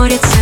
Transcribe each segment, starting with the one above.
море.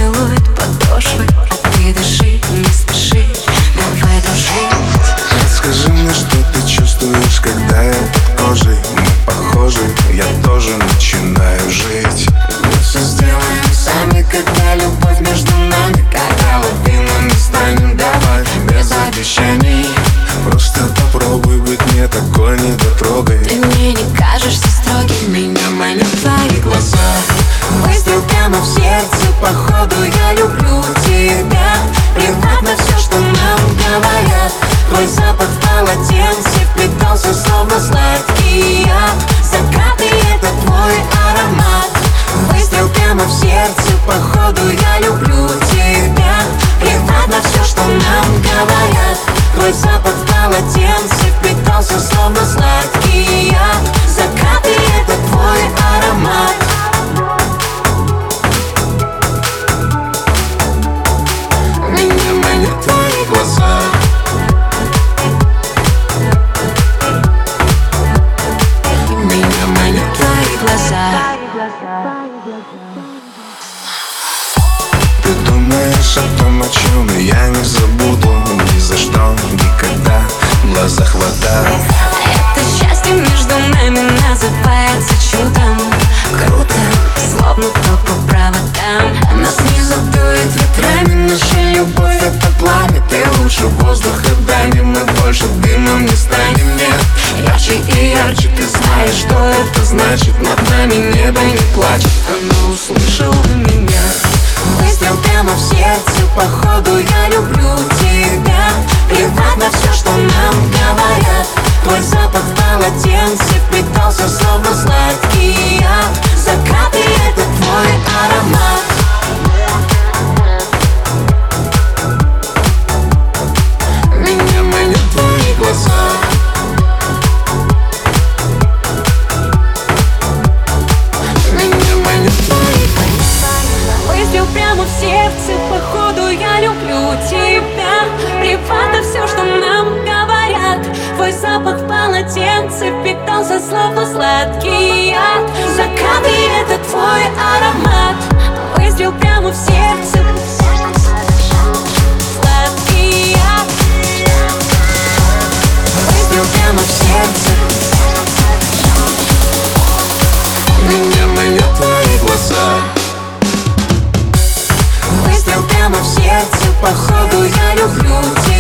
Я не забуду Ни за что, никогда. В глазах вода. Это счастье между нами называется чудом. Круто, словно ток по проводам. Нас не задует ветрами, наша любовь это пламя. Ты лучше воздуха дай мы больше дымом не станем, нет Ярче и ярче, Ты знаешь, что это значит. Над нами небо Выстрел прямо в сердце, походу я люблю тебя. Плевать на все, что нам говорят. Твой запах в полотенце впитался, словно сладкий яд. Закаты — это твой аромат сердце, походу я люблю тебя. Плевать на все, что нам говорят. Твой запах в полотенце впитался, словно сладкий яд. Закаты — это твой аромат люблю тебя